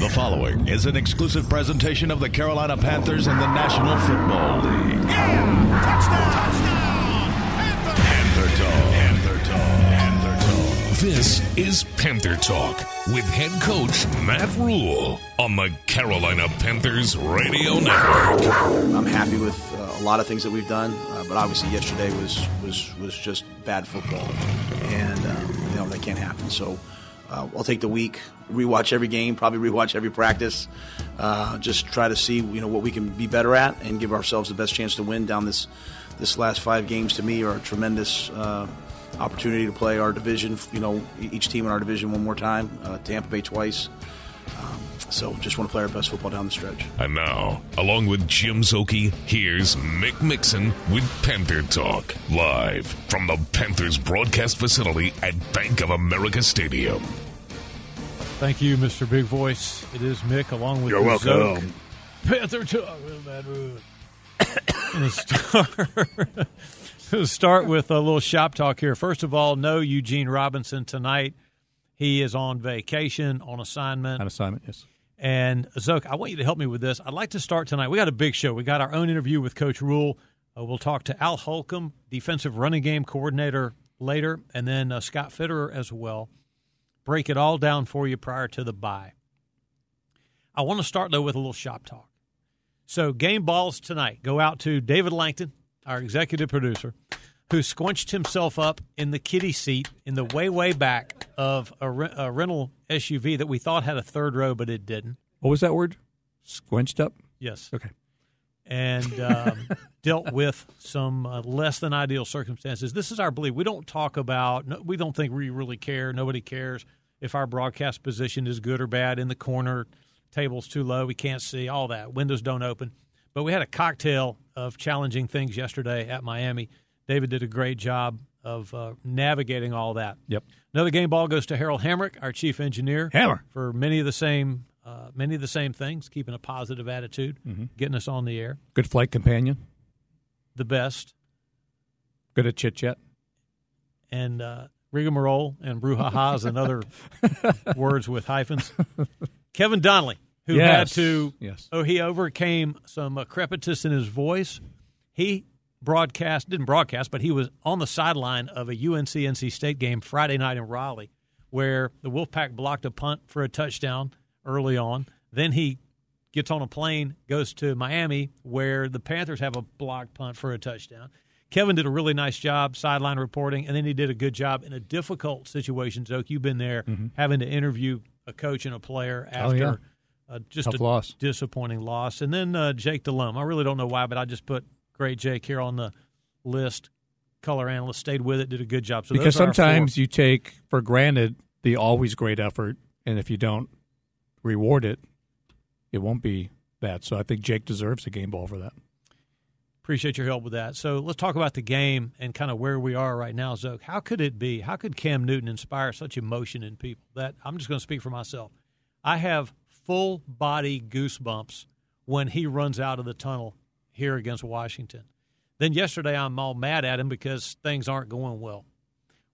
The following is an exclusive presentation of the Carolina Panthers and the National Football League. Yeah! Touchdown! Touchdown! Panther Talk. Panther Talk. Panther Talk. This is Panther Talk with head coach Matt Rhule on the Carolina Panthers Radio Network. I'm happy with uh, a lot of things that we've done, uh, but obviously yesterday was was was just bad football, and um, you know that can't happen. So uh, I'll take the week, rewatch every game, probably rewatch every practice, uh, just try to see you know what we can be better at, and give ourselves the best chance to win down this this last five games. To me, are a tremendous. Uh, opportunity to play our division, you know, each team in our division one more time, uh, Tampa Bay twice. Um, so just want to play our best football down the stretch. And now, along with Jim Szoke, here's Mick Mixon with Panther Talk, live from the Panthers broadcast facility at Bank of America Stadium. Thank you, Mr. Big Voice. It is Mick along with You're the welcome. Zoke. Panther Talk with Matt Rhule. Gonna start, gonna start with a little shop talk here. First of all, no Eugene Robinson tonight. He is on vacation, on assignment. On assignment, yes. And Zoke, I want you to help me with this. I'd like to start tonight. We got a big show. We got our own interview with Coach Rhule. Uh, we'll talk to Al Holcomb, defensive running game coordinator, later, and then uh, Scott Fitterer as well. Break it all down for you prior to the bye. I want to start though with a little shop talk. So game balls tonight go out to David Langton, our executive producer, who squinched himself up in the kiddie seat in the way way back of a, re- a rental SUV that we thought had a third row, but it didn't. What was that word? Squinched up? Yes. Okay. And um, dealt with some uh, less than ideal circumstances. This is our belief. We don't talk about. No, we don't think we really care. Nobody cares if our broadcast position is good or bad in the corner. Tables too low. We can't see all that. Windows don't open. But we had a cocktail of challenging things yesterday at Miami. David did a great job of uh, navigating all that. Yep. Another game ball goes to Harold Hamrick, our chief engineer. Hammer. for many of the same uh, many of the same things, keeping a positive attitude, getting us on the air. Good flight companion. The best Good at chit chat. and uh, rigmarole and brouhaha is another words with hyphens. Kevin Donnelly, who had to, Yes. oh, he overcame some uh, crepitus in his voice. He broadcast, didn't broadcast, but he was on the sideline of a UNC NC State game Friday night in Raleigh, where the Wolfpack blocked a punt for a touchdown early on. Then he gets on a plane, goes to Miami, where the Panthers have a blocked punt for a touchdown. Kevin did a really nice job sideline reporting, and then he did a good job in a difficult situation. Zoke, you've been there, having to interview a coach and a player after yeah. uh, just Tough a loss. disappointing loss. And then uh, Jake Delhomme. I really don't know why, but I just put great Jake here on the list. Color analyst stayed with it, did a good job. So because those are our sometimes you take for granted the always great effort, and if you don't reward it, it won't be that. So I think Jake deserves a game ball for that. Appreciate your help with that. So let's talk about the game and kind of where we are right now, Zoke. How could it be? How could Cam Newton inspire such emotion in people? That I'm just going to speak for myself. I have full body goosebumps when he runs out of the tunnel here against Washington. Then yesterday, I'm all mad at him because things aren't going well.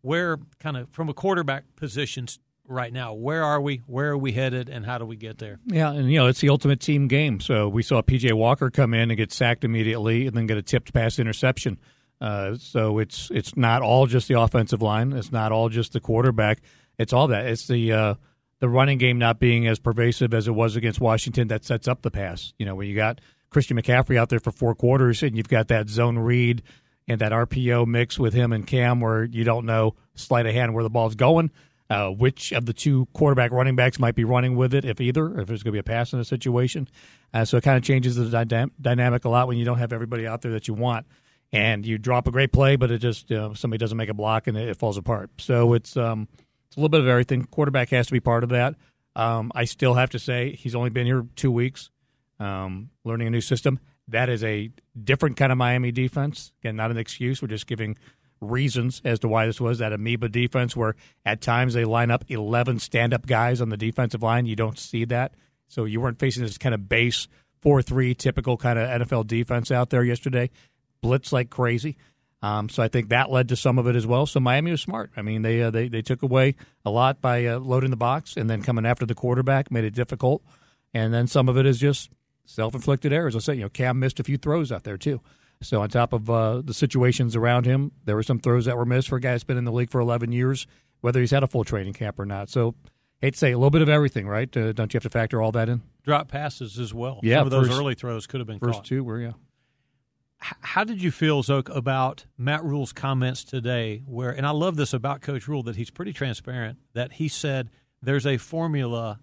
Where, kind of, from a quarterback position right now, where are we? Where are we headed? And how do we get there? Yeah, and you know it's the ultimate team game. So we saw PJ Walker come in and get sacked immediately, and then get a tipped pass interception. Uh, so it's it's not all just the offensive line. It's not all just the quarterback. It's all that. It's the uh, the running game not being as pervasive as it was against Washington that sets up the pass. You know, when you got Christian McCaffrey out there for four quarters and you've got that zone read and that RPO mix with him and Cam where you don't know sleight of hand where the ball's going, uh, which of the two quarterback running backs might be running with it, if either, if there's going to be a pass in a situation. Uh, so it kind of changes the dy- dynamic a lot when you don't have everybody out there that you want. And you drop a great play, but it just uh, somebody doesn't make a block and it, it falls apart. So it's um, it's a little bit of everything. Quarterback has to be part of that. Um, I still have to say he's only been here two weeks, um, learning a new system. That is a different kind of Miami defense. Again, not an excuse. We're just giving reasons as to why this was that amoeba defense, where at times they line up 11 stand up guys on the defensive line. You don't see that. So you weren't facing this kind of base 4 3 typical kind of NFL defense out there yesterday. Blitz like crazy. Um, so I think that led to some of it as well. So Miami was smart. I mean, they uh, they they took away a lot by uh, loading the box and then coming after the quarterback made it difficult. And then some of it is just self-inflicted errors. I say, you know, Cam missed a few throws out there too. So on top of uh, the situations around him, there were some throws that were missed for a guy that's been in the league for 11 years, whether he's had a full training camp or not. So hate to say a little bit of everything, right? Uh, don't you have to factor all that in? Drop passes as well. Yeah, some of those first- early throws could have been First caught. two were yeah. How did you feel, Zoke, about Matt Rhule's comments today? Where, and I love this about Coach Rhule that he's pretty transparent. That he said there's a formula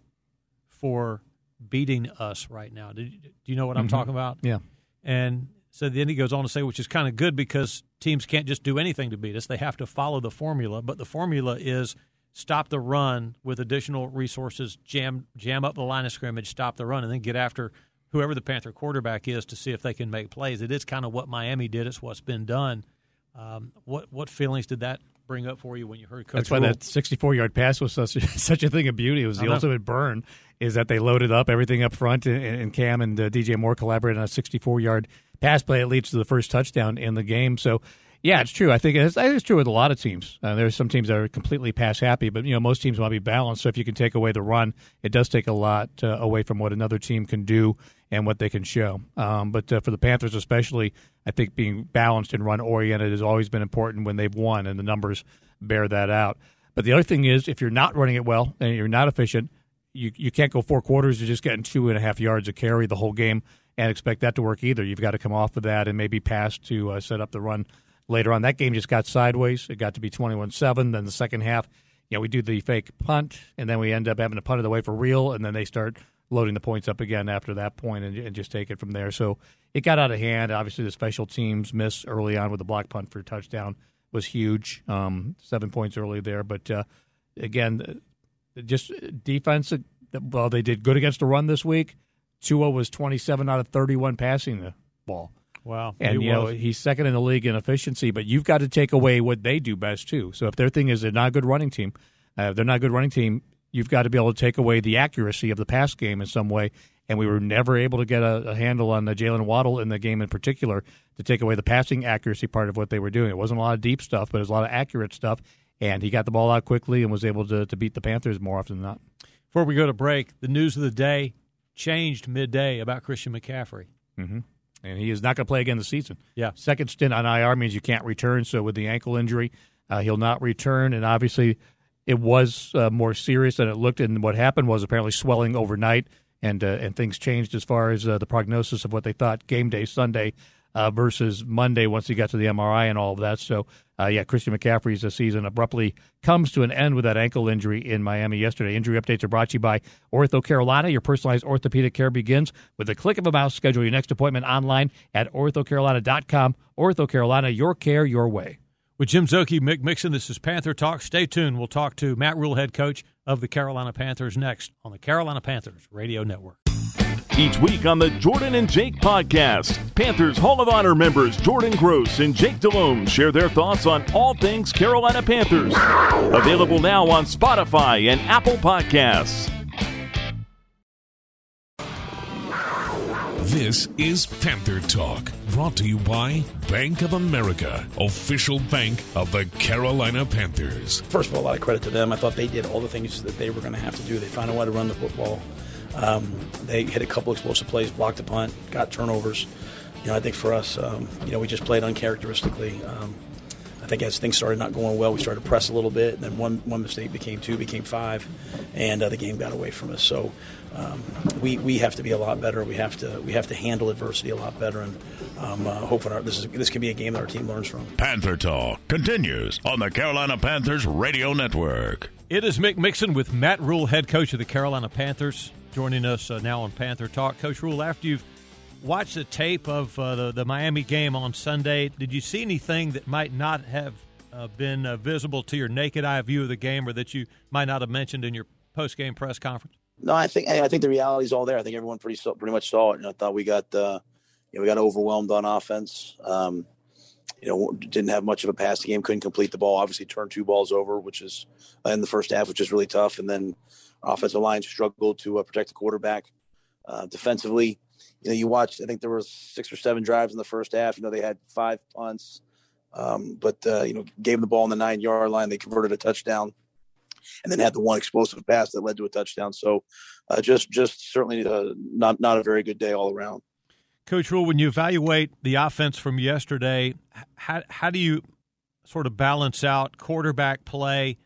for beating us right now. Did, do you know what I'm Mhm. talking about? Yeah. And so then he goes on to say, which is kind of good because teams can't just do anything to beat us; they have to follow the formula. But the formula is stop the run with additional resources, jam jam up the line of scrimmage, stop the run, and then get after whoever the Panther quarterback is to see if they can make plays. It is kind of what Miami did. It's what's been done. Um, what what feelings did that bring up for you when you heard Coach That's why Rhule? that 64 yard pass was such such a thing of beauty. It was the ultimate burn. Is that they loaded up everything up front, and, and Cam and uh, DJ Moore collaborated on a 64 yard pass play. It leads to the first touchdown in the game. So. Yeah, it's true. I think it's, it's true with a lot of teams. Uh, there's some teams that are completely pass happy, but you know most teams want to be balanced. So if you can take away the run, it does take a lot uh, away from what another team can do and what they can show. Um, but uh, for the Panthers, especially, I think being balanced and run oriented has always been important when they've won, and the numbers bear that out. But the other thing is, if you're not running it well and you're not efficient, you you can't go four quarters You're just getting two and a half yards of carry the whole game and expect that to work either. You've got to come off of that and maybe pass to uh, set up the run later on. That game just got sideways. It got to be 21-7. Then the second half, you know, we do the fake punt, and then we end up having to punt it away for real, and then they start loading the points up again after that point and, and just take it from there. So it got out of hand. Obviously, the special teams miss early on with the block punt for a touchdown was huge. Um, seven points early there, but uh, again, uh, just defense. uh, Well, they did good against the run this week. Tua was 27 out of 31 passing the ball. wow, And you know he's second in the league in efficiency, but you've got to take away what they do best too. So if their thing is they're not a good running team, uh, they're not a good running team. You've got to be able to take away the accuracy of the pass game in some way. And we were never able to get a, a handle on uh, Jaylen Waddle in the game in particular to take away the passing accuracy part of what they were doing. It wasn't a lot of deep stuff, but it was a lot of accurate stuff. And he got the ball out quickly and was able to, to beat the Panthers more often than not. Before we go to break, the news of the day changed midday about Christian McCaffrey. Mm-hmm. And he is not going to play again this season. Yeah. Second stint on IR means you can't return. So with the ankle injury, uh, he'll not return. And obviously, it was uh, more serious than it looked. And what happened was apparently swelling overnight, and uh, and things changed as far as uh, the prognosis of what they thought game day Sunday uh, versus Monday once he got to the MRI and all of that. So uh, yeah, Christian McCaffrey's uh, season abruptly comes to an end with that ankle injury in Miami yesterday. Injury updates are brought to you by Ortho Carolina. Your personalized orthopedic care begins with the click of a mouse. Schedule your next appointment online at orthocarolina.com. Ortho Carolina, your care, your way. With Jim Szoke, Mick Mixon, this is Panther Talk. Stay tuned. We'll talk to Matt Rhule, head coach of the Carolina Panthers, next on the Carolina Panthers Radio Network. Each week on the Jordan and Jake podcast, Panthers Hall of Honor members Jordan Gross and Jake Delhomme share their thoughts on all things Carolina Panthers. Available now on Spotify and Apple Podcasts. This is Panther Talk, brought to you by Bank of America, official bank of the Carolina Panthers. First of all, a lot of credit to them. I thought they did all the things that they were going to have to do. They found a way to run the football. Um, they hit a couple explosive plays, blocked a punt, got turnovers. You know, I think for us, um, you know, we just played uncharacteristically. Um, I think as things started not going well, we started to press a little bit, and then one one mistake became two, became five, and uh, the game got away from us. So um, we we have to be a lot better. We have to we have to handle adversity a lot better, and um, uh, hoping our, this is this can be a game that our team learns from. Panther Talk continues on the Carolina Panthers Radio Network. It is Mick Mixon with Matt Rhule, head coach of the Carolina Panthers, joining us uh, now on Panther Talk. Coach Rhule, after you've watched the tape of uh, the, the Miami game on Sunday, did you see anything that might not have uh, been uh, visible to your naked eye view of the game, or that you might not have mentioned in your post game press conference? No, I think I think the reality is all there. I think everyone pretty pretty much saw it, and I thought we got uh, you know, we got overwhelmed on offense. Um, you know, didn't have much of a passing game, couldn't complete the ball. Obviously, turned two balls over, which is uh, in the first half, which is really tough. And then offensive line struggled to uh, protect the quarterback. Uh, defensively, you know, you watched. I think there was six or seven drives in the first half. You know, they had five punts, um, but uh, you know, gave the ball on the nine yard line. They converted a touchdown, and then had the one explosive pass that led to a touchdown. So, uh, just just certainly uh, not not a very good day all around. Coach Rhule, when you evaluate the offense from yesterday, how how do you sort of balance out quarterback play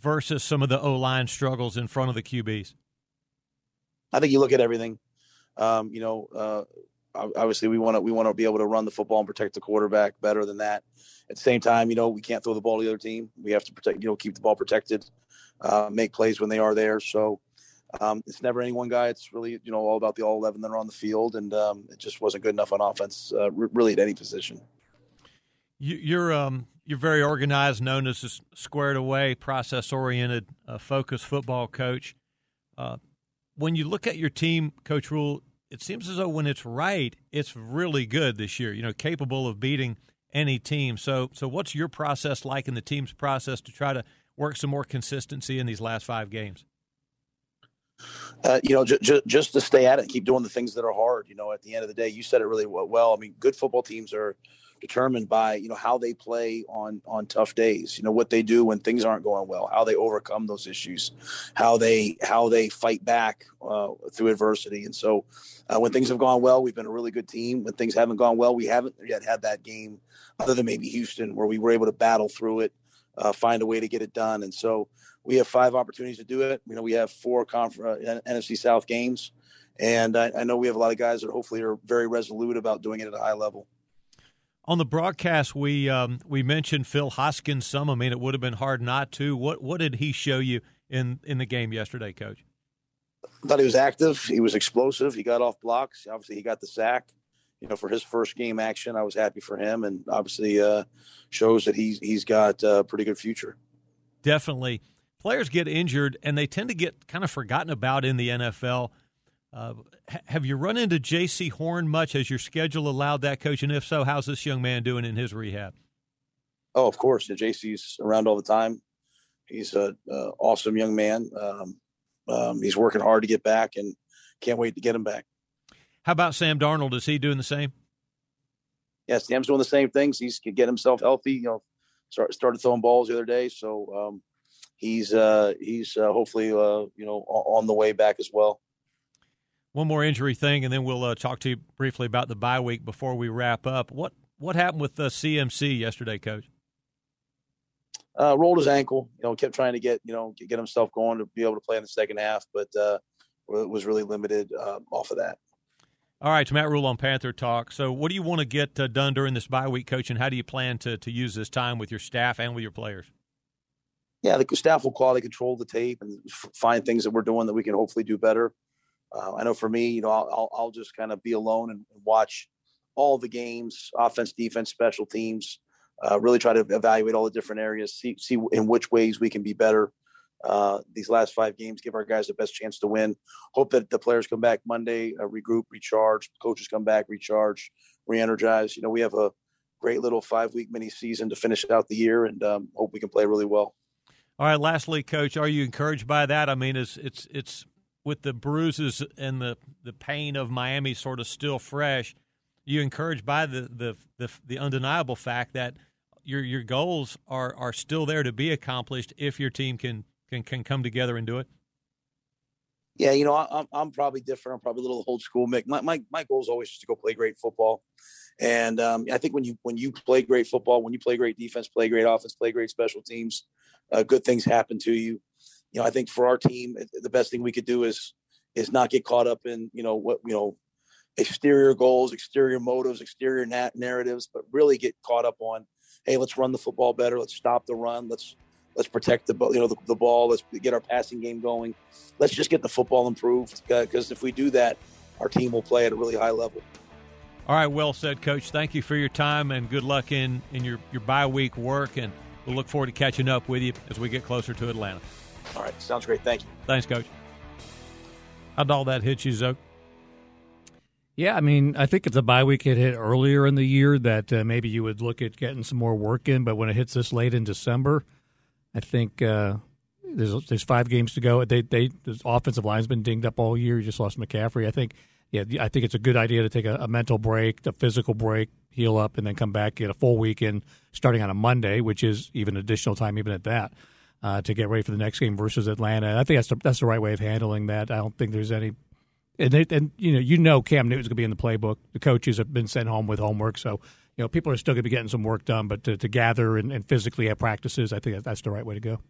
versus some of the O line struggles in front of the QBs? I think you look at everything. Um, you know, uh, obviously we want to we want to be able to run the football and protect the quarterback better than that. At the same time, you know, we can't throw the ball to the other team. We have to protect, you know, keep the ball protected, uh, make plays when they are there. So um, it's never any one guy. It's really, you know, all about the all 11 that are on the field. And um, it just wasn't good enough on offense, uh, really at any position. You, are um, you're very organized, known as a squared away, process oriented, uh, focused football coach. Uh, when you look at your team, Coach Rhule, it seems as though when it's right, it's really good this year. You know, capable of beating any team. So, so what's your process like in the team's process to try to work some more consistency in these last five games? Uh, you know, j- j- just to stay at it, keep doing the things that are hard. You know, at the end of the day, you said it really well. I mean, good football teams are determined by you know how they play on on tough days you know what they do when things aren't going well how they overcome those issues how they how they fight back uh, through adversity. And so uh, when things have gone well we've been a really good team. When things haven't gone well we haven't yet had that game other than maybe houston where we were able to battle through it uh, find a way to get it done. And so we have five opportunities to do it. You know we have four conf- uh, nfc south games. And I, I know we have a lot of guys that hopefully are very resolute about doing it at a high level on the broadcast, we um, we mentioned Phil Hoskins some. I mean, it would have been hard not to. What what did he show you in in the game yesterday, Coach? I thought he was active. He was explosive. He got off blocks. Obviously, he got the sack. You know, for his first game action, I was happy for him, and obviously uh, shows that he's he's got a pretty good future. Definitely, players get injured, and they tend to get kind of forgotten about in the NFL. Uh, have you run into Jaycee Horn much? Has your schedule allowed that, coach? And if so, how's this young man doing in his rehab? Oh, of course. Yeah, Jaycee's around all the time. He's an awesome young man. Um, um, he's working hard to get back and can't wait to get him back. How about Sam Darnold? Is he doing the same? Yeah, Sam's doing the same things. He's can get himself healthy. You know, start, started throwing balls the other day, so um, he's uh, he's uh, hopefully uh, you know on the way back as well. One more injury thing, and then we'll uh, talk to you briefly about the bye week before we wrap up. What what happened with the CMC yesterday, Coach? Uh, rolled his ankle. You know, kept trying to get you know get himself going to be able to play in the second half, but uh, was really limited uh, off of that. All right, Matt Rhule on Panther Talk. So, what do you want to get uh, done during this bye week, Coach, and how do you plan to to use this time with your staff and with your players? Yeah, the staff will quality control the tape and f- find things that we're doing that we can hopefully do better. Uh, I know for me, you know, I'll, I'll, just kind of be alone and, watch all the games, offense, defense, special teams. Uh, really try to evaluate all the different areas, see see in which ways we can be better. Uh, these last five games give our guys the best chance to win. Hope that the players come back Monday, uh, regroup, recharge. Coaches come back, recharge, re-energize. You know, we have a great little five-week mini season to finish out the year, and um, hope we can play really well. All right. Lastly, Coach, are you encouraged by that? I mean, it's it's it's with the bruises and the the pain of Miami sort of still fresh, you encouraged by the the the, the undeniable fact that your your goals are are still there to be accomplished if your team can can can come together and do it. Yeah, you know, I'm I'm probably different. I'm probably a little old school, Mick. My my my goal is always just to go play great football, and um, I think when you when you play great football, when you play great defense, play great offense, play great special teams, uh, good things happen to you. You know, I think for our team, the best thing we could do is is not get caught up in you know what you know exterior goals, exterior motives, exterior nat- narratives, but really get caught up on, hey, let's run the football better, let's stop the run, let's let's protect the you know the, the ball, let's get our passing game going, let's just get the football improved uh, because if we do that, our team will play at a really high level. All right, well said, Coach. Thank you for your time and good luck in in your your bye week work, and we'll look forward to catching up with you as we get closer to Atlanta. All right, sounds great. Thank you. Thanks, Coach. How'd all that hit you, Zoe? Yeah, I mean, I think if the bye week had hit earlier in the year, that uh, maybe you would look at getting some more work in. But when it hits this late in December, I think uh, there's there's five games to go. They they the offensive line's been dinged up all year. You just lost McCaffrey. I think yeah, I think it's a good idea to take a, a mental break, a physical break, heal up, and then come back get a full weekend starting on a Monday, which is even additional time even at that. Uh, to get ready for the next game versus Atlanta, I think that's the, that's the right way of handling that. I don't think there's any and, they, and you know you know Cam Newton's going to be in the playbook. The coaches have been sent home with homework, so you know people are still going to be getting some work done. But to, to gather and, and, physically have practices, I think that's the right way to go.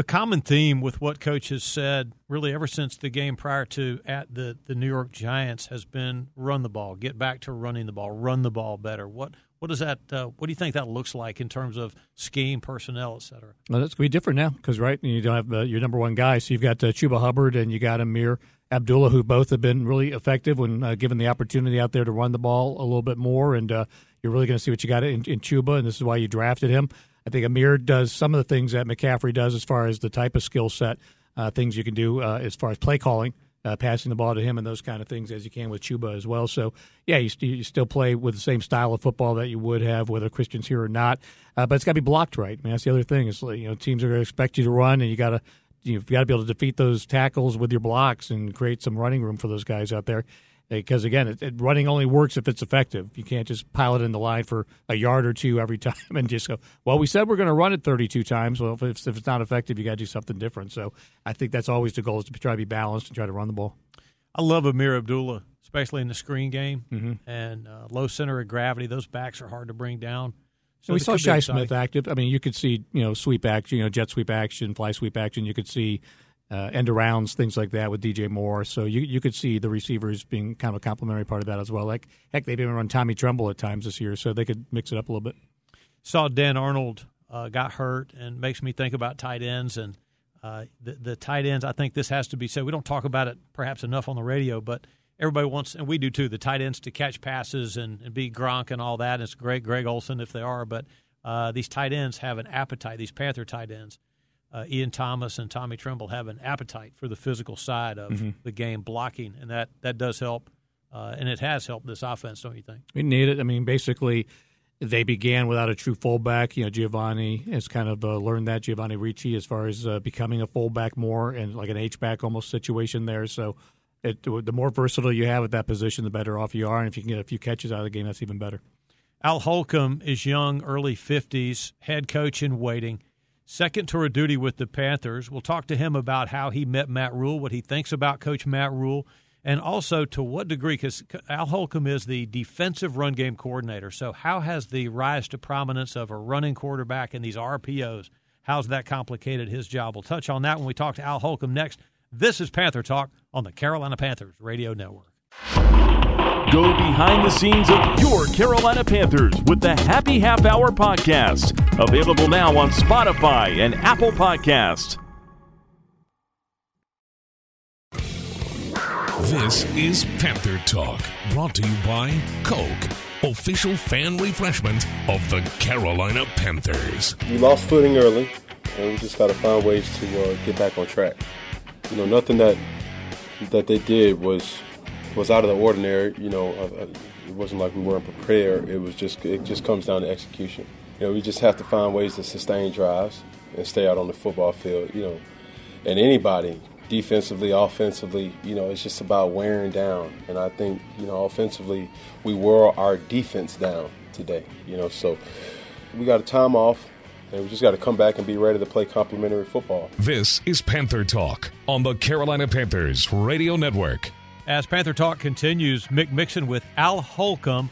A common theme with what coach has said, really ever since the game prior to at the the New York Giants, has been run the ball, get back to running the ball, run the ball better. What what does that? Uh, what do you think that looks like in terms of scheme, personnel, et cetera? Well, that's going to be different now because right, you don't have uh, your number one guy, so you've got uh, Chuba Hubbard and you got Ameer Abdullah, who both have been really effective when uh, given the opportunity out there to run the ball a little bit more, and uh, you're really going to see what you got in, in Chuba, and this is why you drafted him. I think Ameer does some of the things that McCaffrey does as far as the type of skill set, uh, things you can do as far as play calling uh, passing the ball to him and those kind of things as you can with Chuba as well. So, yeah, you, st- you still play with the same style of football that you would have whether Christian's here or not, uh, but it's got to be blocked right. I mean, that's the other thing is you know teams are going to expect you to run, and you got to you've got to be able to defeat those tackles with your blocks and create some running room for those guys out there because again, it, it, running only works if it's effective. You can't just pile it in the line for a yard or two every time and just go. Well, we said we're going to run it 32 times. Well, if it's, if it's not effective, you got to do something different. So I think that's always the goal is to try to be balanced and try to run the ball. I love Ameer Abdullah, especially in the screen game mm-hmm. and uh, low center of gravity. Those backs are hard to bring down. So we saw Shi Smith active. I mean, you could see you know sweep action, you know jet sweep action, fly sweep action. You could see uh, end arounds, things like that with DJ Moore. So you you could see the receivers being kind of a complementary part of that as well. Like heck, they've even run Tommy Tremble at times this year, so they could mix it up a little bit. Saw Dan Arnold uh, got hurt, and makes me think about tight ends and uh, the the tight ends. I think this has to be said. We don't talk about it perhaps enough on the radio, but everybody wants, and we do too, the tight ends to catch passes and, and be Gronk and all that. And it's great, Greg Olsen if they are, but uh, these tight ends have an appetite. These Panther tight ends uh, Ian Thomas and Tommy Tremble have an appetite for the physical side of mm-hmm. the game, blocking, and that that does help, uh, and it has helped this offense, don't you think? We need it. I mean, basically, they began without a true fullback. You know, Giovanni has kind of uh, learned that Giovanni Ricci as far as uh, becoming a fullback more and like an H back almost situation there. So. It, the more versatile you have at that position, the better off you are. And if you can get a few catches out of the game, that's even better. Al Holcomb is young, early 50s, head coach in waiting second tour of duty with the Panthers. We'll talk to him about how he met Matt Rhule, what he thinks about Coach Matt Rhule, and also to what degree, because Al Holcomb is the defensive run game coordinator. So, how has the rise to prominence of a running quarterback and these RPOs, how's that complicated his job? We'll touch on that when we talk to Al Holcomb next. This is Panther Talk on the Carolina Panthers Radio Network. Go behind the scenes of your Carolina Panthers with the Happy Half Hour podcast. Available now on Spotify and Apple Podcast. This is Panther Talk, brought to you by Coke, official fan refreshment of the Carolina Panthers. We lost footing early, and we just got to find ways to uh, get back on track. You know, nothing that that they did was was out of the ordinary. You know, uh, uh, it wasn't like we weren't prepared. It was just it just comes down to execution. You know, we just have to find ways to sustain drives and stay out on the football field. You know, and anybody defensively, offensively, you know, it's just about wearing down. And I think, you know, offensively, we wore our defense down today, you know, so we got a time off. And we just got to come back and be ready to play complimentary football. This is Panther Talk on the Carolina Panthers Radio Network. As Panther Talk continues, Mick Mixon with Al Holcomb,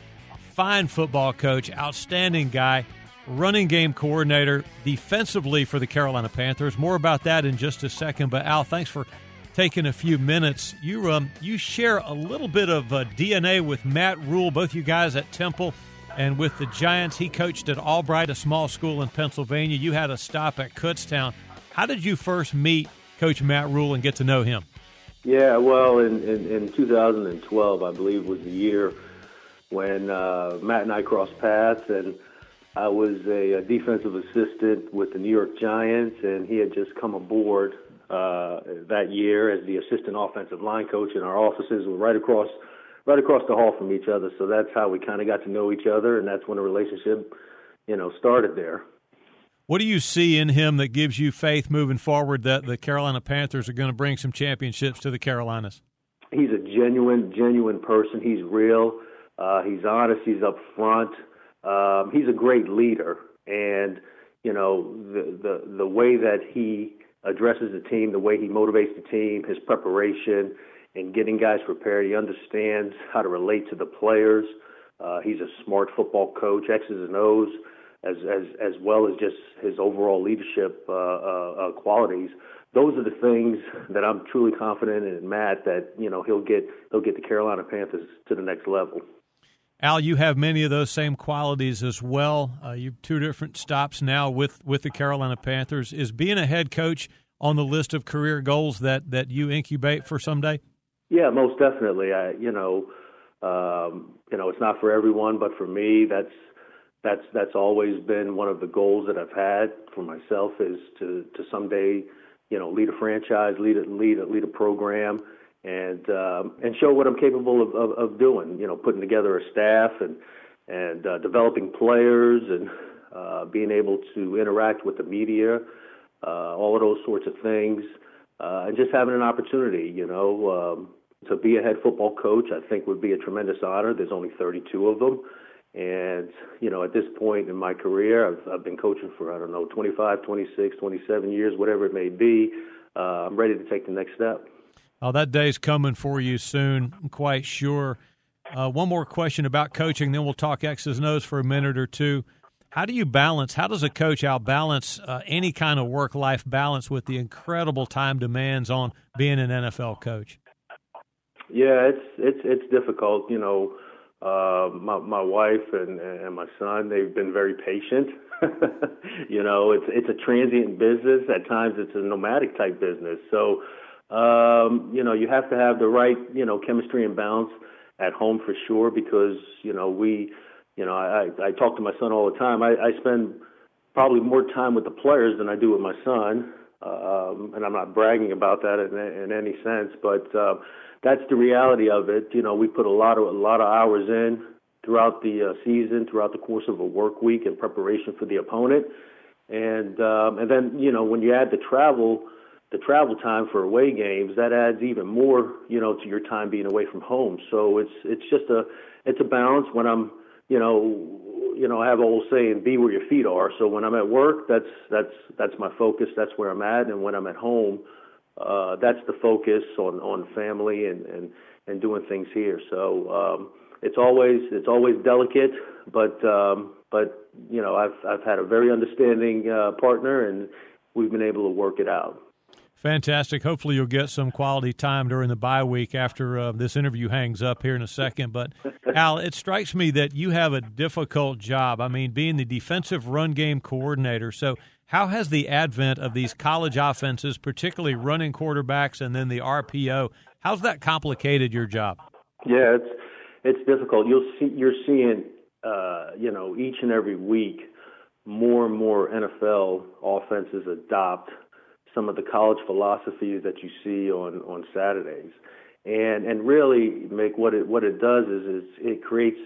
fine football coach, outstanding guy, running game coordinator, defensively for the Carolina Panthers. More about that in just a second. But Al, thanks for taking a few minutes. You um, you share a little bit of uh, DNA with Matt Rhule, both you guys at Temple and with the Giants. He coached at Albright, a small school in Pennsylvania. You had a stop at Kutztown. How did you first meet Coach Matt Rhule and get to know him? Yeah, well, in, in, in 2012, I believe was the year when uh, Matt and I crossed paths, and I was a, a defensive assistant with the New York Giants, and he had just come aboard uh, that year as the assistant offensive line coach, and our offices were right across right across the hall from each other. So that's how we kind of got to know each other, and that's when the relationship, you know, started there. What do you see in him that gives you faith moving forward that the Carolina Panthers are going to bring some championships to the Carolinas? He's a genuine, genuine person. He's real. Uh, he's honest. He's upfront. Um, he's a great leader, and you know the the the way that he addresses the team, the way he motivates the team, his preparation, and getting guys prepared. He understands how to relate to the players. Uh, he's a smart football coach, X's and O's as as as well as just his overall leadership uh, uh, uh, qualities. Those are the things that I'm truly confident in Matt that you know he'll get he'll get the Carolina Panthers to the next level. Al, you have many of those same qualities as well. Uh, you've two different stops now with with the Carolina Panthers. Is being a head coach on the list of career goals that that you incubate for someday? Yeah, most definitely. I, you know, um, you know, it's not for everyone, but for me, that's that's that's always been one of the goals that I've had for myself is to to someday, you know, lead a franchise, lead a lead a lead a program, and um, and show what I'm capable of, of, of doing. You know, putting together a staff and and uh, developing players and uh, being able to interact with the media, uh, all of those sorts of things, uh, and just having an opportunity. You know. Um, to be a head football coach, I think would be a tremendous honor. There's only 32 of them. And, you know, at this point in my career, I've, I've been coaching for, I don't know, 25, 26, 27 years, whatever it may be. Uh, I'm ready to take the next step. Oh, that day's coming for you soon, I'm quite sure. Uh, one more question about coaching, then we'll talk X's and O's for a minute or two. How do you balance? How does a coach outbalance uh, any kind of work-life balance with the incredible time demands on being an NFL coach? Yeah, it's it's it's difficult. You know, uh, my my wife and and my son they've been very patient. you know, it's it's a transient business. At times, it's a nomadic type business. So, um, you know, you have to have the right you know chemistry and balance at home for sure because you know we, you know, I I talk to my son all the time. I, I spend probably more time with the players than I do with my son, um, and I'm not bragging about that in, in any sense, but. Uh, that's the reality of it. You know, we put a lot of a lot of hours in throughout the uh, season, throughout the course of a work week in preparation for the opponent, and um, and then you know when you add the travel, the travel time for away games, that adds even more you know to your time being away from home. So it's it's just a it's a balance. When I'm you know you know I have a old saying, be where your feet are. So when I'm at work, that's that's that's my focus. That's where I'm at, and when I'm at home uh, that's the focus on on family and and and doing things here. So um, it's always it's always delicate, but um, but you know I've I've had a very understanding uh, partner, and we've been able to work it out. Fantastic. Hopefully, you'll get some quality time during the bye week after uh, this interview hangs up here in a second. But, Al, it strikes me that you have a difficult job. I mean, being the defensive run game coordinator. So, how has the advent of these college offenses, particularly running quarterbacks and then the RPO, how's that complicated your job? Yeah, it's it's difficult. You'll see you're seeing uh, you know each and every week more and more NFL offenses adopt some of the college philosophies that you see on on Saturdays, and and really make what it what it does is is it creates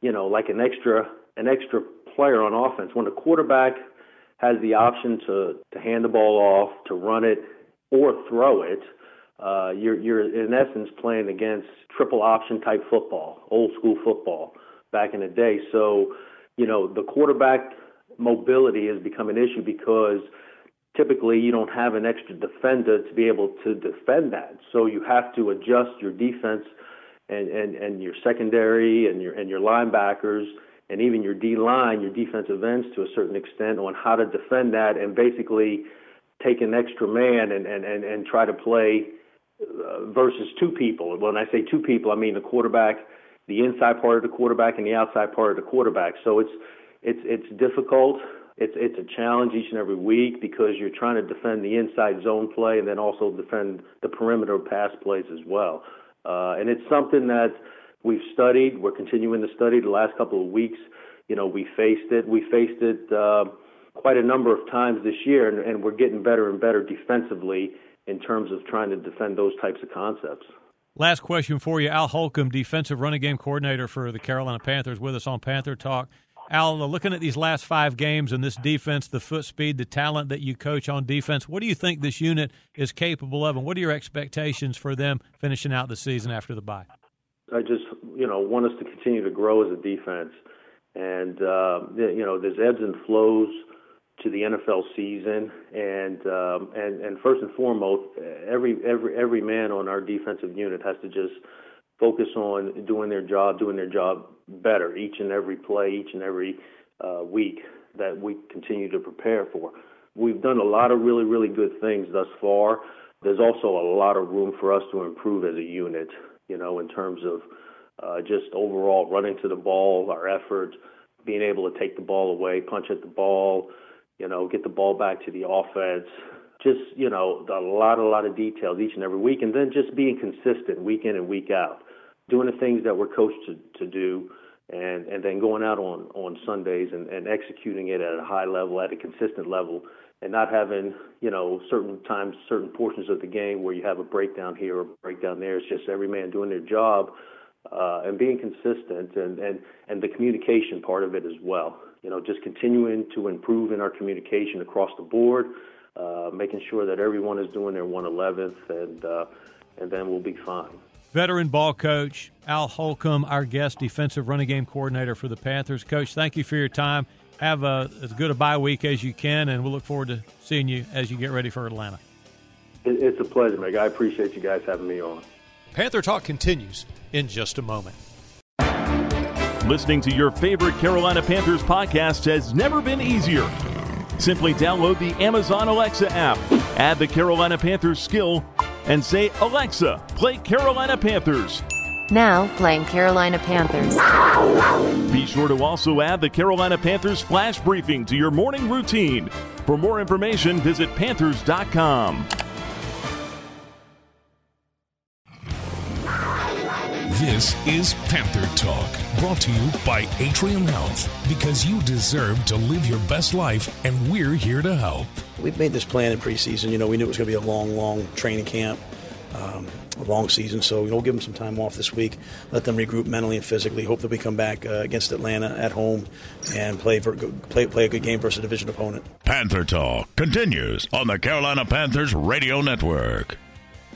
you know like an extra an extra player on offense when the quarterback has the option to to hand the ball off, to run it, or throw it. uh, you're you're in essence playing against triple option type football, old school football back in the day. So, you know, the quarterback mobility has become an issue because typically you don't have an extra defender to be able to defend that. So you have to adjust your defense and, and, and your secondary and your and your linebackers and even your D line, your defensive ends to a certain extent on how to defend that and basically take an extra man and, and, and, and try to play uh, versus two people. When I say two people, I mean the quarterback, the inside part of the quarterback and the outside part of the quarterback. So it's it's it's difficult. It's it's a challenge each and every week because you're trying to defend the inside zone play and then also defend the perimeter pass plays as well. Uh, and it's something that we've studied. We're continuing to study the last couple of weeks. You know, we faced it. We faced it uh, quite a number of times this year, and, and we're getting better and better defensively in terms of trying to defend those types of concepts. Last question for you, Al Holcomb, defensive running game coordinator for the Carolina Panthers, with us on Panther Talk. Al, looking at these last five games and this defense, the foot speed, the talent that you coach on defense, what do you think this unit is capable of, and what are your expectations for them finishing out the season after the bye? I just, you know, want us to continue to grow as a defense, and uh, you know, there's ebbs and flows to the NFL season, and um, and and first and foremost, every every every man on our defensive unit has to just focus on doing their job, doing their job better each and every play, each and every uh, week that we continue to prepare for. We've done a lot of really, really good things thus far. There's also a lot of room for us to improve as a unit, you know, in terms of uh, just overall running to the ball, our effort, being able to take the ball away, punch at the ball, you know, get the ball back to the offense. Just, you know, a lot, a lot of details each and every week. And then just being consistent week in and week out doing the things that we're coached to, to do, and and then going out on on Sundays and, and executing it at a high level, at a consistent level, and not having you know certain times, certain portions of the game where you have a breakdown here or a breakdown there. It's just every man doing their job. Uh, and being consistent and, and, and the communication part of it as well. You know, just continuing to improve in our communication across the board, uh, making sure that everyone is doing their 111th, and uh, and then we'll be fine veteran ball coach Al Holcomb, our guest defensive running game coordinator for the Panthers. Coach, thank you for your time. Have a, as good a bye week as you can, and we'll look forward to seeing you as you get ready for Atlanta. It's a pleasure, Meg. I appreciate you guys having me on. Panther Talk continues in just a moment. Listening to your favorite Carolina Panthers podcast has never been easier. Simply download the Amazon Alexa app, add the Carolina Panthers skill, and say, Alexa, play Carolina Panthers. Now playing Carolina Panthers. Be sure to also add the Carolina Panthers flash briefing to your morning routine. For more information, visit Panthers.com. This is Panther Talk, brought to you by Atrium Health, because you deserve to live your best life, and we're here to help. We've made this plan in preseason. You know, we knew it was going to be a long, long training camp, um, a long season. So we'll give them some time off this week, let them regroup mentally and physically. Hope that we come back uh, against Atlanta at home and play, for, play play a good game versus a division opponent. Panther Talk continues on the Carolina Panthers Radio Network.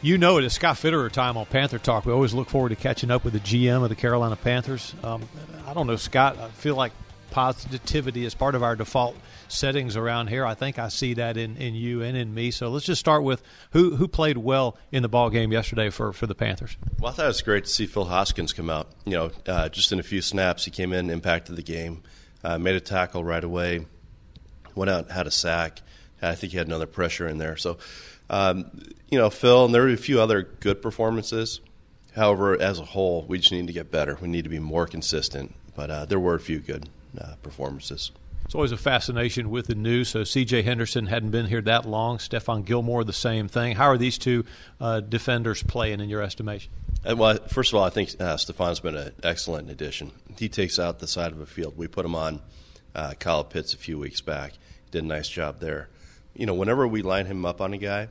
You know it is Scott Fitterer time on Panther Talk. We always look forward to catching up with the GM of the Carolina Panthers. Um, I don't know, Scott. I feel like positivity is part of our default settings around here. I think I see that in, in you and in me. So let's just start with who who played well in the ball game yesterday for, for the Panthers. Well, I thought it was great to see Phil Hoskins come out. You know, uh, just in a few snaps, he came in, impacted the game, uh, made a tackle right away, went out, had a sack. I think he had another pressure in there. So, um, you know, Phil, and there were a few other good performances. However, as a whole, we just need to get better. We need to be more consistent. But uh, there were a few good uh, performances. It's always a fascination with the new. So C.J. Henderson hadn't been here that long. Stephon Gilmore, the same thing. How are these two uh, defenders playing in your estimation? Uh, well, first of all, I think uh, Stephon's been an excellent addition. He takes out the side of a field. We put him on uh, Kyle Pitts a few weeks back. He did a nice job there. You know, whenever we line him up on a guy,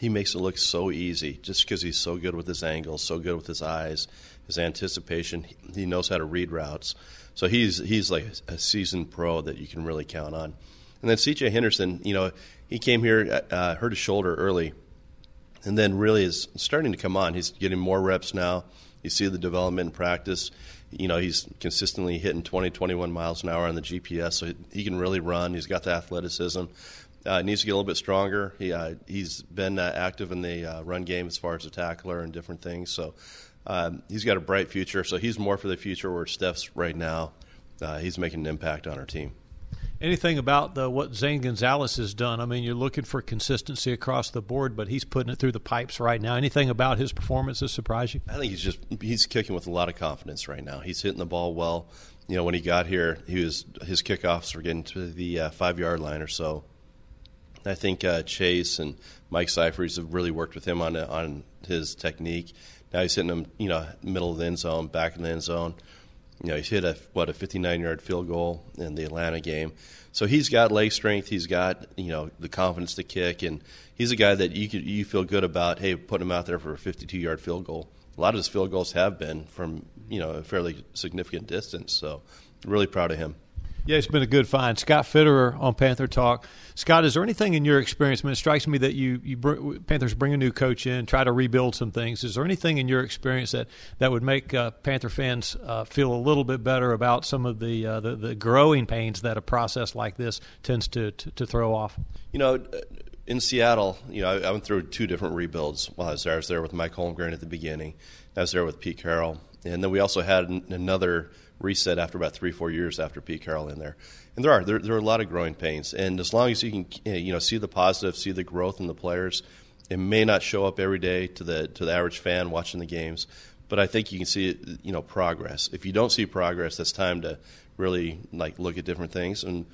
he makes it look so easy just because he's so good with his angles, so good with his eyes, his anticipation. He knows how to read routes. So he's he's like a seasoned pro that you can really count on. And then C.J. Henderson, you know, he came here, uh, hurt his shoulder early, and then really is starting to come on. He's getting more reps now. You see the development in practice. You know, he's consistently hitting 20, 21 miles an hour on the GPS, so he can really run. He's got the athleticism. Uh, needs to get a little bit stronger. He uh, he's been uh, active in the uh, run game as far as a tackler and different things. So um, he's got a bright future. So he's more for the future where Steph's right now. Uh, he's making an impact on our team. Anything about the, what Zane Gonzalez has done? I mean, you're looking for consistency across the board, but he's putting it through the pipes right now. Anything about his performance that surprised you? I think he's just he's kicking with a lot of confidence right now. He's hitting the ball well. You know, when he got here, he was his kickoffs were getting to the uh, five yard line or so. I think uh, Chase and Mike Seifers have really worked with him on on his technique. Now he's hitting them, you know, middle of the end zone, back in the end zone. You know, he's hit a what a 59 yard field goal in the Atlanta game. So he's got leg strength. He's got you know the confidence to kick, and he's a guy that you could, you feel good about. Hey, putting him out there for a 52 yard field goal. A lot of his field goals have been from you know a fairly significant distance. So really proud of him. Yeah, it's been a good find. Scott Fitterer on Panther Talk. Scott, is there anything in your experience? I mean, it strikes me that you, you bring, Panthers bring a new coach in, try to rebuild some things. Is there anything in your experience that, that would make uh, Panther fans uh, feel a little bit better about some of the, uh, the, the growing pains that a process like this tends to, to, to throw off? You know, in Seattle, you know, I, I, went through two different rebuilds while I was there. I was there with Mike Holmgren at the beginning. I was there with Pete Carroll, and then we also had another reset after about three, four years after Pete Carroll in there. And there are there, there are a lot of growing pains, and as long as you can eh, you know see the positive, see the growth in the players, it may not show up every day to the to the average fan watching the games, but I think you can see you know progress. If you don't see progress, that's time to really like look at different things and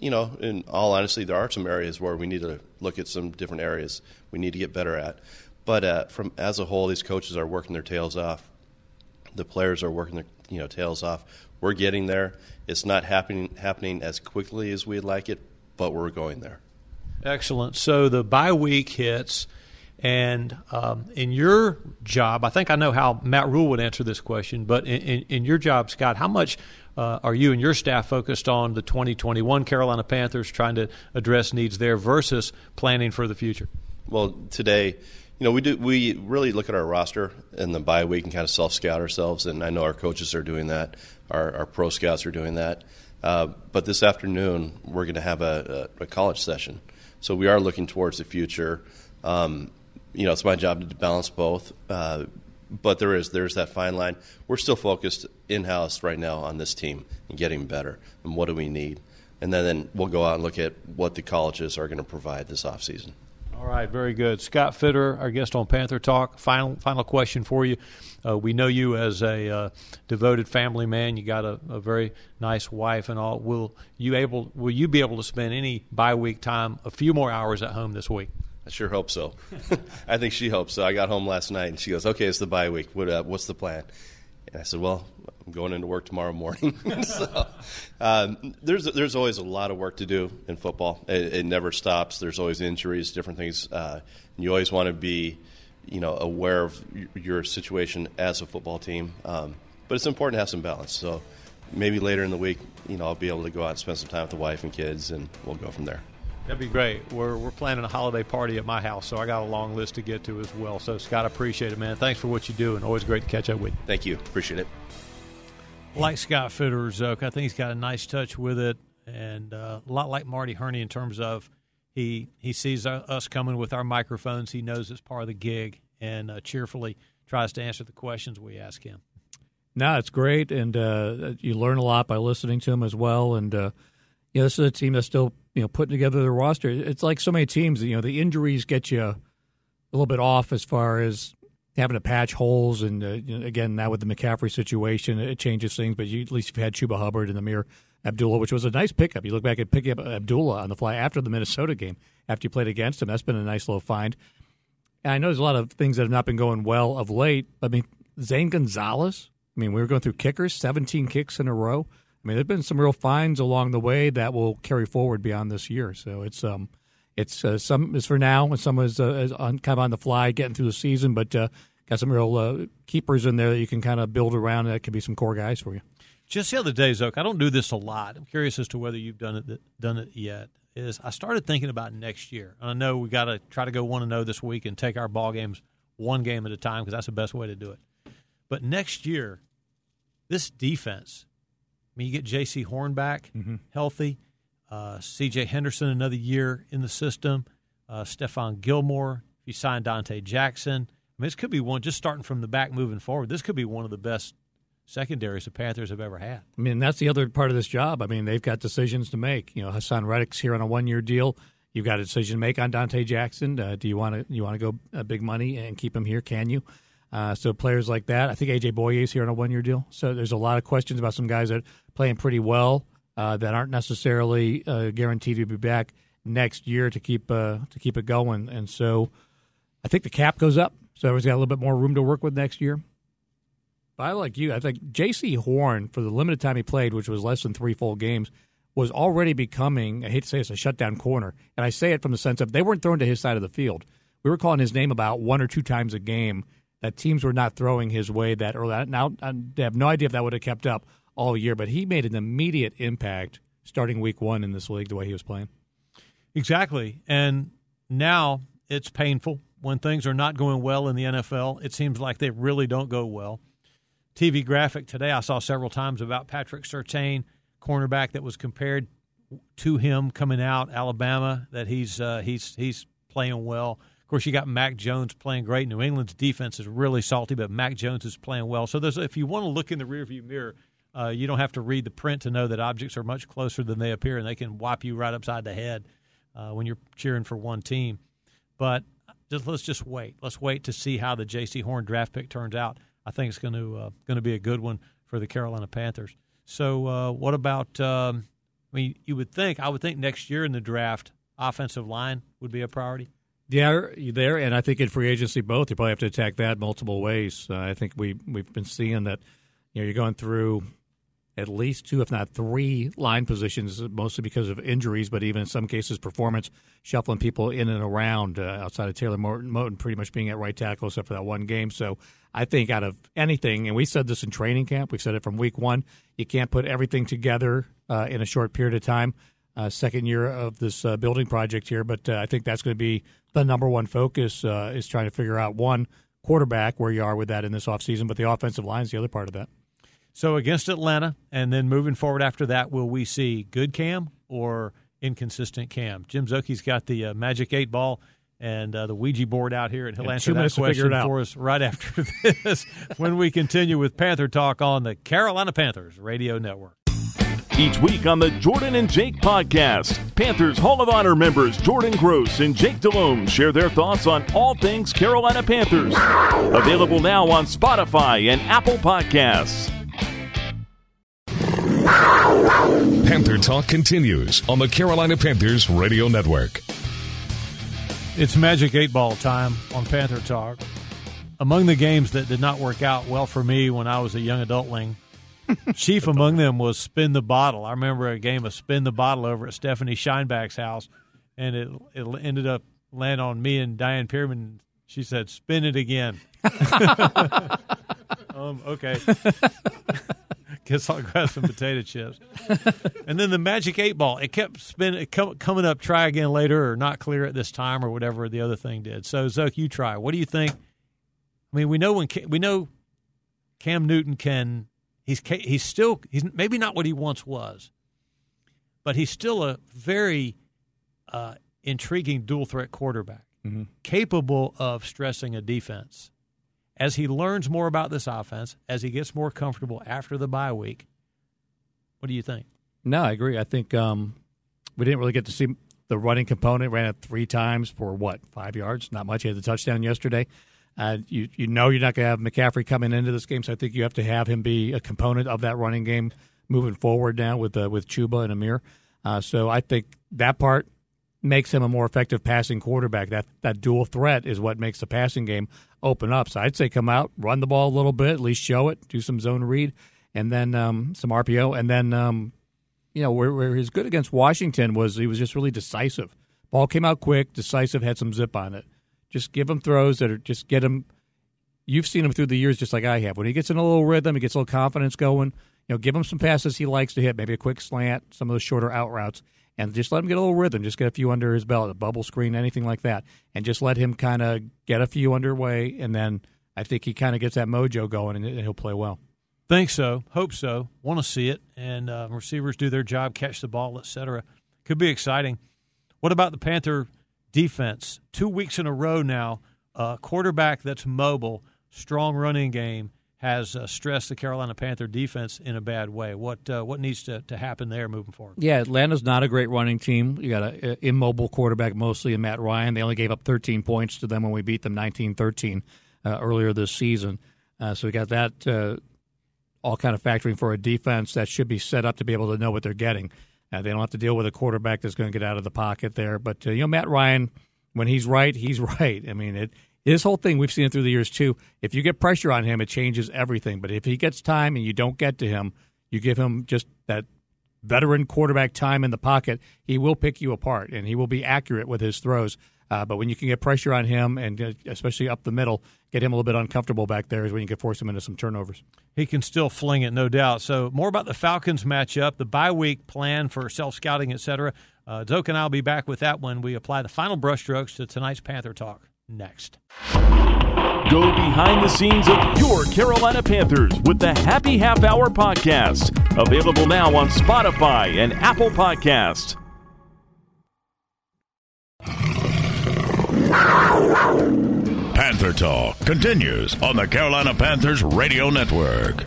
you know, in all honesty, there are some areas where we need to look at some different areas we need to get better at. But uh, from as a whole, these coaches are working their tails off. The players are working their you know tails off. We're getting there. It's not happening happening as quickly as we'd like it, but we're going there. Excellent. So the bye week hits, and um, in your job, I think I know how Matt Rhule would answer this question, but in, in, in your job, Scott, how much uh, are you and your staff focused on the 2021 Carolina Panthers, trying to address needs there versus planning for the future? Well, today you know, we do we really look at our roster in the bye week and kind of self scout ourselves, and I know our coaches are doing that. Our, our pro scouts are doing that. Uh, but this afternoon we're going to have a, a, a, college session, so we are looking towards the future. Um, you know, it's my job to balance both. Uh, but there is there's that fine line. We're still focused in house right now on this team and getting better. And what do we need? And then, then we'll go out and look at what the colleges are going to provide this offseason. All right, very good. Scott Fitterer, our guest on Panther Talk. Final final question for you. Uh, we know you as a uh, devoted family man. You got a, a, very nice wife and all. Will you able Will you be able to spend any bye week time, a few more hours at home this week? I sure hope so. I think she hopes so. I got home last night and she goes, "Okay, it's the bye week. What, uh, what's the plan?" And I said, "Well, I'm going into work tomorrow morning. so, um, there's there's always a lot of work to do in football. It, it never stops. There's always injuries, different things. Uh, and you always want to be, you know, aware of your situation as a football team. Um, but it's important to have some balance. So maybe later in the week, you know, I'll be able to go out and spend some time with the wife and kids, and we'll go from there. That'd be great. We're, we're planning a holiday party at my house, so I got a long list to get to as well. So, Scott, I appreciate it, man. Thanks for what you do, and always great to catch up with you. Thank you. Appreciate it like Scott Fitterer, Zook. I think he's got a nice touch with it, and uh, a lot like Marty Hurney in terms of he he sees us coming with our microphones. He knows it's part of the gig, and uh, cheerfully tries to answer the questions we ask him. No, it's great, and uh, you learn a lot by listening to him as well. And uh, you know, this is a team that's still you know putting together their roster. It's like so many teams. You know, the injuries get you a little bit off as far as having to patch holes, and uh, you know, again now with the McCaffrey situation, it changes things. But you, at least you've had Chuba Hubbard and Ameer Abdullah, which was a nice pickup. You look back at picking up Abdullah on the fly after the Minnesota game, after you played against him. That's been a nice little find. And I know there's a lot of things that have not been going well of late. I mean, Zane Gonzalez. I mean, we were going through kickers, 17 kicks in a row. I mean, there's been some real finds along the way that will carry forward beyond this year. So it's um, it's uh, some is for now, and some is, uh, is on, kind of on the fly, getting through the season. But uh, got some real uh, keepers in there that you can kind of build around. That could be some core guys for you. Just the other day, Zook, I don't do this a lot. I'm curious as to whether you've done it done it yet. is I started thinking about next year. And I know we got to try to go one and zero this week and take our ball games one game at a time because that's the best way to do it. But next year, this defense. I mean, you get Jaycee Horn back Mm-hmm. healthy, uh, C.J. Henderson another year in the system, uh, Stephon Gilmore. If you sign Donte Jackson, I mean, this could be one just starting from the back moving forward. This could be one of the best secondaries the Panthers have ever had. I mean, that's the other part of this job. I mean, they've got decisions to make. You know, Haason Reddick's here on a one-year deal. You've got a decision to make on Donte Jackson. Uh, do you want to you want to go uh, big money and keep him here? Can you? Uh, so players like that. I think AJ Bouye is here on a one-year deal. So there's a lot of questions about some guys that are playing pretty well uh, that aren't necessarily uh, guaranteed to be back next year to keep uh, to keep it going. And so I think the cap goes up. So everyone's got a little bit more room to work with next year. But I like you. I think Jaycee Horn, for the limited time he played, which was less than three full games, was already becoming, I hate to say it's a shutdown corner. And I say it from the sense of they weren't throwing to his side of the field. We were calling his name about one or two times a game that teams were not throwing his way that early. Now, I have no idea if that would have kept up all year, but he made an immediate impact starting week one in this league the way he was playing. Exactly. And now it's painful when things are not going well in the NFL. It seems like they really don't go well. TV graphic today I saw several times about Patrick Surtain, cornerback that was compared to him coming out Alabama that he's uh, he's he's playing well. Of course, you got Mac Jones playing great. New England's defense is really salty, but Mac Jones is playing well. So there's if you want to look in the rearview mirror, uh, you don't have to read the print to know that objects are much closer than they appear, and they can wipe you right upside the head uh, when you're cheering for one team. But just let's just wait. Let's wait to see how the Jaycee Horn draft pick turns out. I think it's going to uh, going to be a good one for the Carolina Panthers. So, uh, what about? Um, I mean, you would think I would think next year in the draft, offensive line would be a priority. Yeah, there, and I think in free agency both, you probably have to attack that multiple ways. Uh, I think we we've been seeing that. You know, you're going through at least two, if not three, line positions, mostly because of injuries, but even in some cases, performance, shuffling people in and around uh, outside of Taylor Morton, Moton pretty much being at right tackle except for that one game. So I think out of anything, and we said this in training camp, we've said it from week one, you can't put everything together uh, in a short period of time. Uh, second year of this uh, building project here, but uh, I think that's going to be the number one focus uh, is trying to figure out one quarterback where you are with that in this offseason, but the offensive line is the other part of that. So against Atlanta, and then moving forward after that, will we see good Cam or inconsistent Cam? Jim Szoke's got the uh, magic eight ball and uh, the Ouija board out here, and he'll And answer that to figure question it out. for us right after this when we continue with Panther Talk on the Carolina Panthers Radio Network. Each week on the Jordan and Jake podcast, Panthers Hall of Honor members Jordan Gross and Jake Delhomme share their thoughts on all things Carolina Panthers. Available now on Spotify and Apple Podcasts. Panther Talk continues on the Carolina Panthers Radio Network. It's Magic Eight Ball time on Panther Talk. Among the games that did not work out well for me when I was a young adultling, chief among them was Spin the Bottle. I remember a game of Spin the Bottle over at Stephanie Scheinbach's house, and it it ended up landing on me and Diane Pierman. She said, "Spin it again." um, okay. Guess I'll grab some potato chips. and then the magic eight ball. It kept spinning, it come, coming up. Try again later, or not clear at this time, or whatever the other thing did. So, Zoke, you try. What do you think? I mean, we know when we know Cam Newton can. He's he's still he's maybe not what he once was, but he's still a very uh, intriguing dual threat quarterback, capable of stressing a defense. As he learns more about this offense, as he gets more comfortable after the bye week, what do you think? No, I agree. I think um, we didn't really get to see the running component. Ran it three times for what five yards? Not much. He had the touchdown yesterday. Uh, you you know you're not going to have McCaffrey coming into this game, so I think you have to have him be a component of that running game moving forward now with uh, with Chuba and Ameer. Uh, so I think that part makes him a more effective passing quarterback. That that dual threat is what makes the passing game open up. So I'd say come out, run the ball a little bit, at least show it, do some zone read, and then um, some RPO, and then um, you know where, where his good against Washington was he was just really decisive. Ball came out quick, decisive, had some zip on it. Just give him throws that are just get him. You've seen him through the years, just like I have. When he gets in a little rhythm, he gets a little confidence going. You know, give him some passes he likes to hit, maybe a quick slant, some of those shorter out routes, and just let him get a little rhythm. Just get a few under his belt, a bubble screen, anything like that, and just let him kind of get a few underway, and then I think he kind of gets that mojo going, and he'll play well. Think so. Hope so. Want to see it. And uh, receivers do their job, catch the ball, etc. Could be exciting. What about the Panther defense? Two weeks in a row now, a quarterback that's mobile, strong running game has uh, stressed the Carolina Panther defense in a bad way. What uh, what needs to, to happen there moving forward? Yeah, Atlanta's not a great running team. You got an immobile quarterback mostly in Matt Ryan. They only gave up 13 points to them when we beat them 19-13 uh, earlier this season. Uh, so we got that uh, all kind of factoring for a defense that should be set up to be able to know what they're getting. Uh, they don't have to deal with a quarterback that's going to get out of the pocket there. But uh, you know, Matt Ryan, when he's right, he's right. I mean, it his whole thing we've seen it through the years too. If you get pressure on him, it changes everything. But if he gets time and you don't get to him, you give him just that veteran quarterback time in the pocket, he will pick you apart and he will be accurate with his throws. Uh, but when you can get pressure on him, and uh, especially up the middle, get him a little bit uncomfortable back there is when you can force him into some turnovers. He can still fling it, no doubt. So more about the Falcons matchup, the bye week plan for self scouting, etc. Uh, Zoke and I will be back with that when we apply the final brushstrokes to tonight's Panther Talk next. Go behind the scenes of your Carolina Panthers with the Happy Half Hour podcast, available now on Spotify and Apple Podcast. Panther Talk continues on the Carolina Panthers Radio Network.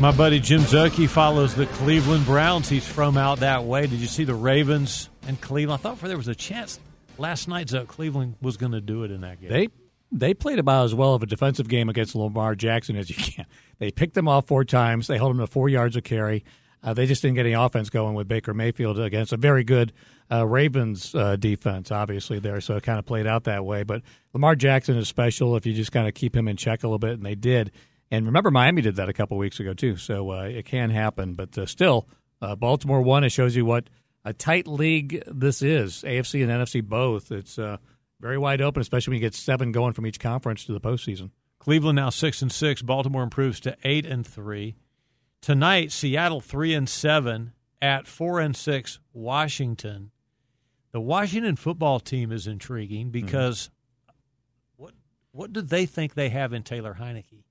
My buddy Jim Szoke follows the Cleveland Browns. He's from out that way. Did you see the Ravens and Cleveland? I thought for there was a chance last night that Cleveland was going to do it in that game. They they played about as well of a defensive game against Lamar Jackson as you can. They picked them off four times. They held him to four yards of carry. Uh, they just didn't get any offense going with Baker Mayfield against a very good uh, Ravens uh, defense, obviously, there. So it kind of played out that way. But Lamar Jackson is special if you just kind of keep him in check a little bit, and they did. And remember, Miami did that a couple weeks ago, too. So uh, it can happen. But uh, still, uh, Baltimore won. It shows you what a tight league this is AFC and NFC both. It's very wide open, especially when you get seven going from each conference to the postseason. Cleveland now six and six. Baltimore improves to eight and three. Tonight, Seattle three and seven at four and six Washington. The Washington football team is intriguing mm-hmm. because mm-hmm. what what do they think they have in Taylor Heinicke?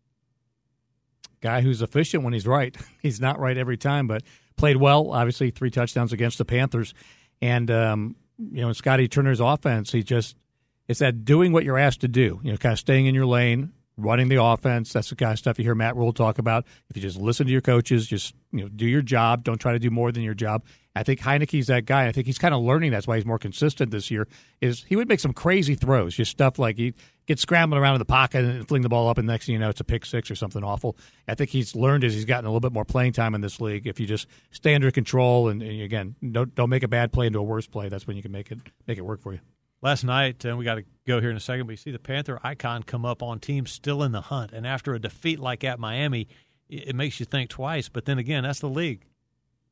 Guy who's efficient when he's right. he's not right every time, but played well. Obviously, three touchdowns against the Panthers, and um, you know, Scotty Turner's offense. He just it's that doing what you're asked to do. You know, kind of staying in your lane, running the offense. That's the kind of stuff you hear Matt Rhule talk about. If you just listen to your coaches, just you know, do your job. Don't try to do more than your job. I think Heinicke's that guy. I think he's kind of learning. That's why he's more consistent this year. Is he would make some crazy throws, just stuff like he gets scrambling around in the pocket and fling the ball up, and next thing you know, it's a pick six or something awful. I think he's learned as he's gotten a little bit more playing time in this league. If you just stay under control and, and again, don't don't make a bad play into a worse play, that's when you can make it make it work for you last night, and we got to go here in a second, but you see the Panther icon come up on teams still in the hunt. And after a defeat like at Miami, it, makes you think twice. But then again, that's the league.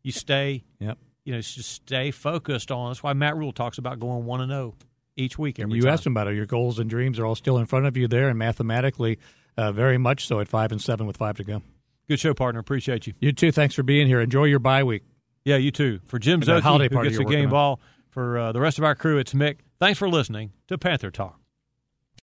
You stay, yep. you know, just stay focused on. That's why Matt Rhule talks about going one and zero oh each week. Every you time. asked him about it. Your goals and dreams are all still in front of you there, and mathematically, uh, very much so at five and seven with five to go. Good show, partner. Appreciate you. You too. Thanks for being here. Enjoy your bye week. Yeah, you too. For Jim Szoke, who gets a game ball. For uh, the rest of our crew, it's Mick. Thanks for listening to Panther Talk.